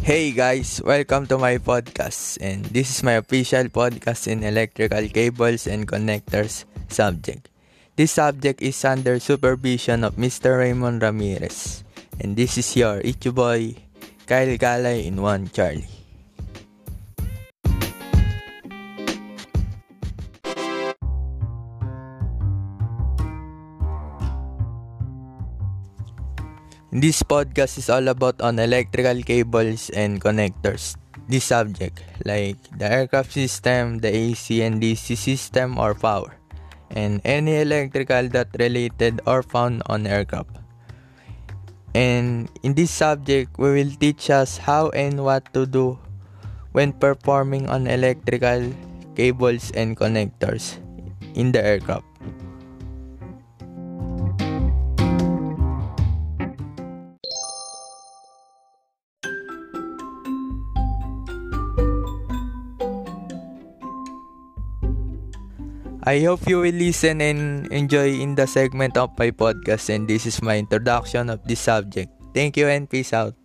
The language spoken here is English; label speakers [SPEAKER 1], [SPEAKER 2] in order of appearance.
[SPEAKER 1] Hey guys, welcome to my podcast and this is my official podcast in electrical cables and connectors subject. This subject is under supervision of Mr. Raymond Ramirez and this is your Ichu boy Kyle Galay in 1 Charlie. This podcast is all about on electrical cables and connectors. This subject, like the aircraft system, the AC and DC system or power, and any electrical that related or found on aircraft. And in this subject, we will teach us how and what to do when performing on electrical cables and connectors in the aircraft. I hope you will listen and enjoy in the segment of my podcast and this is my introduction of this subject. Thank you and peace out.